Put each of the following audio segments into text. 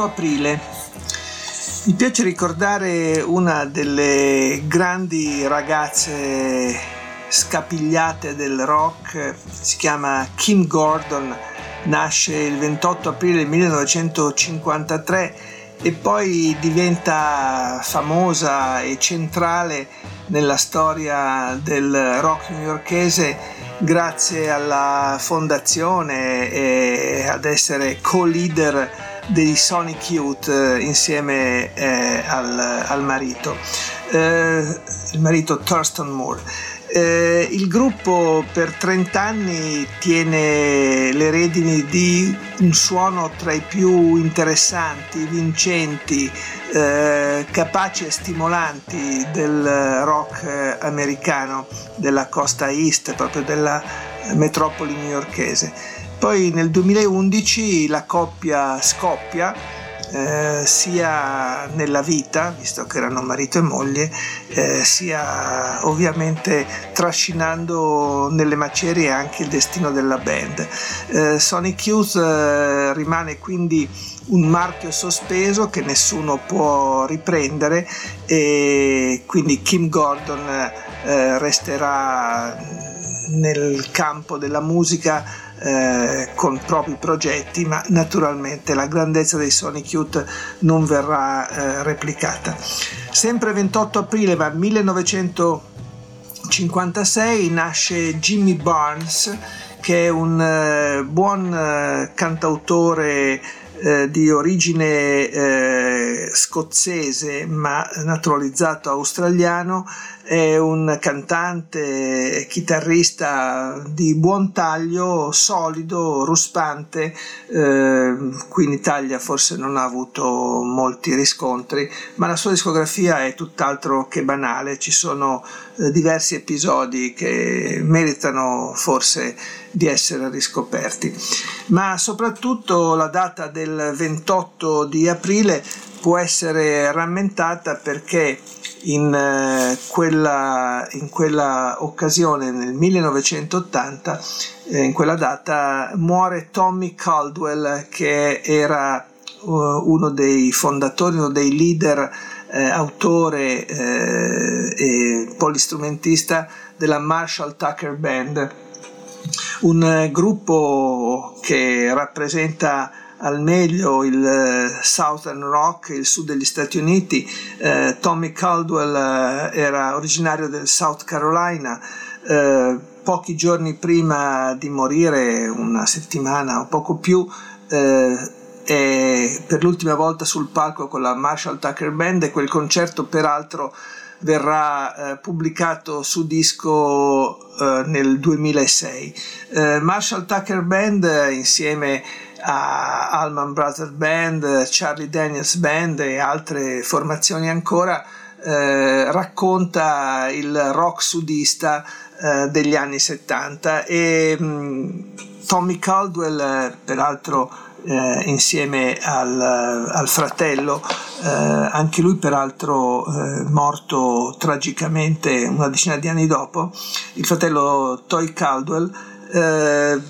28 aprile. Mi piace ricordare una delle grandi ragazze scapigliate del rock, si chiama Kim Gordon, nasce il 28 aprile 1953 e poi diventa famosa e centrale nella storia del rock newyorkese grazie alla fondazione e ad essere co-leader dei Sonic Youth eh, insieme eh, al, al, marito, eh, il marito Thurston Moore. Eh, il gruppo per 30 anni tiene le redini di un suono tra i più interessanti, vincenti, eh, capaci e stimolanti del rock eh, americano, della costa east, proprio della metropoli newyorkese poi nel 2011 la coppia scoppia eh, sia nella vita, visto che erano marito e moglie, eh, sia ovviamente trascinando nelle macerie anche il destino della band. Eh, Sonic Youth eh, rimane quindi un marchio sospeso che nessuno può riprendere e quindi Kim Gordon eh, resterà nel campo della musica eh, con propri progetti, ma naturalmente la grandezza dei Sonic Youth non verrà eh, replicata. Sempre 28 aprile, ma 1956, nasce Jimmy Barnes, che è un eh, buon eh, cantautore eh, di origine eh, scozzese ma naturalizzato australiano, è un cantante, chitarrista di buon taglio, solido, ruspante, eh, qui in Italia forse non ha avuto molti riscontri, ma la sua discografia è tutt'altro che banale, ci sono eh, diversi episodi che meritano forse di essere riscoperti, ma soprattutto la data del 28 di aprile può essere rammentata perché in, eh, quella, in quella occasione, nel 1980, eh, in quella data, muore Tommy Caldwell che era uh, uno dei fondatori, uno dei leader, eh, autore eh, e polistrumentista della Marshall Tucker Band, un eh, gruppo che rappresenta al meglio il eh, Southern Rock, il sud degli Stati Uniti. Eh, Tommy Caldwell eh, era originario del South Carolina. Eh, pochi giorni prima di morire, una settimana o poco più, eh, per l'ultima volta sul palco con la Marshall Tucker Band e quel concerto peraltro verrà eh, pubblicato su disco eh, nel 2006. Eh, Marshall Tucker Band insieme a Allman Brothers Band, Charlie Daniels Band e altre formazioni ancora, eh, racconta il rock sudista eh, degli anni 70 e mh, mm, Tommy Caldwell, peraltro eh, insieme al, al fratello, eh, anche lui peraltro eh, morto tragicamente una decina di anni dopo, il fratello Toy Caldwell eh,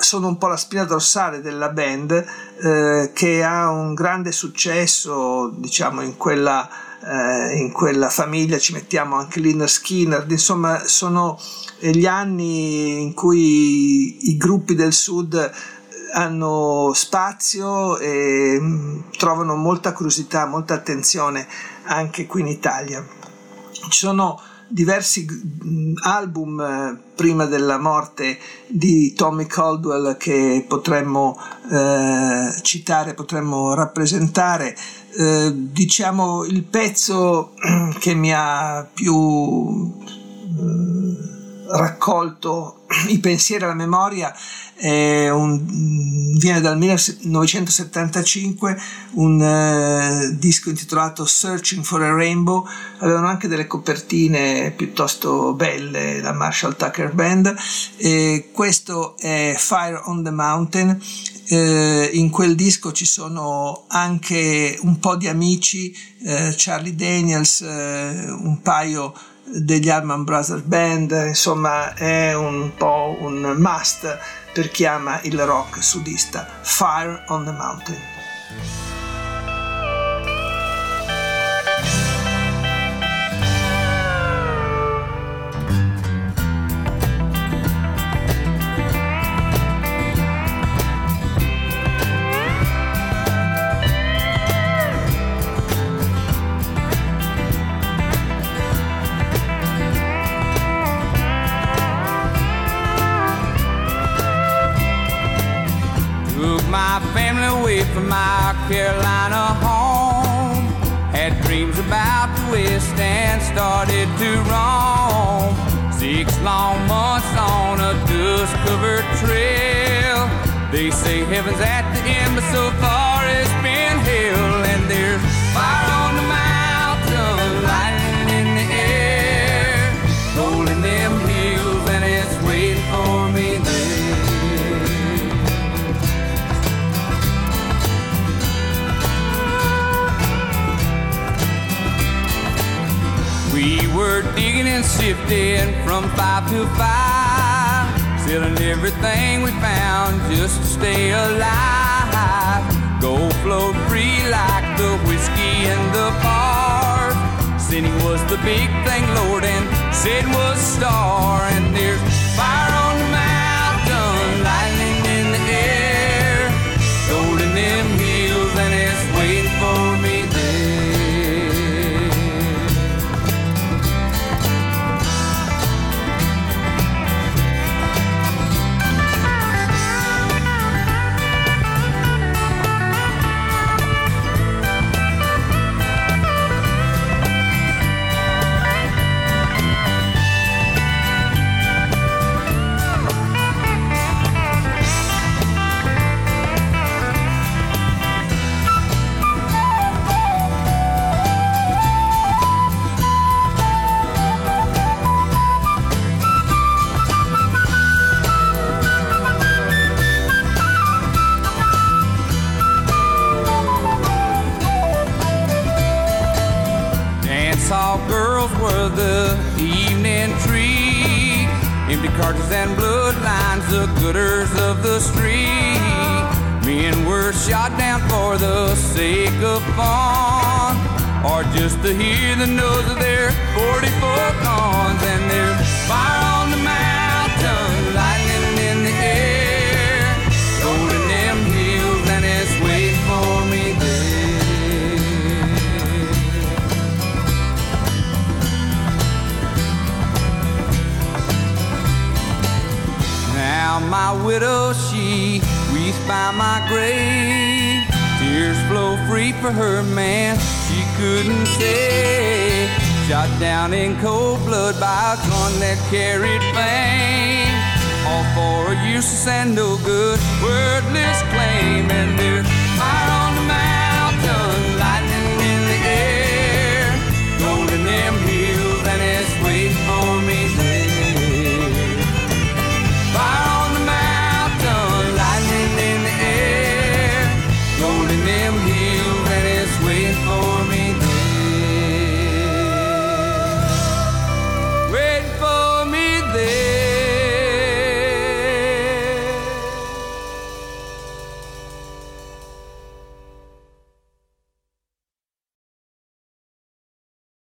sono un po' la spina dorsale della band eh, che ha un grande successo diciamo in quella, eh, in quella famiglia ci mettiamo anche Liner Skinner insomma sono gli anni in cui i gruppi del sud hanno spazio e mm, trovano molta curiosità, molta attenzione anche qui in Italia. Ci sono diversi mm, album eh, prima della morte di Tommy Caldwell che potremmo eh, citare, potremmo rappresentare. Eh, diciamo il pezzo che mi ha più eh, raccolto I pensieri alla memoria un, viene dal 1975 un uh, disco intitolato Searching for a Rainbow. Avevano anche delle copertine piuttosto belle la Marshall Tucker Band. E questo è Fire on the Mountain. Eh, in quel disco ci sono anche un po' di amici eh, Charlie Daniels eh, un paio degli Allman Brothers Band, insomma è un po' un must per chi ama il rock sudista. Fire on the Mountain. My Carolina home. Had dreams about the West and started to roam. Six long months on a dust covered trail. They say heaven's at the end, but so far and from five to five, selling everything we found just to stay alive. Gold flowed free like the whiskey in the bars. Sinning was the big thing, Lord, and sin was star. And there's fire Empty cartridges and bloodlines, the gooders of the street. Men were shot down for the sake of fun, or just to hear the nose of their 40 foot guns. And there's fire on the mountain, she weeps by my grave. Tears flow free for her man, she couldn't say. Shot down in cold blood by a gun that carried fame. All for a useless and no good, wordless claim. And there's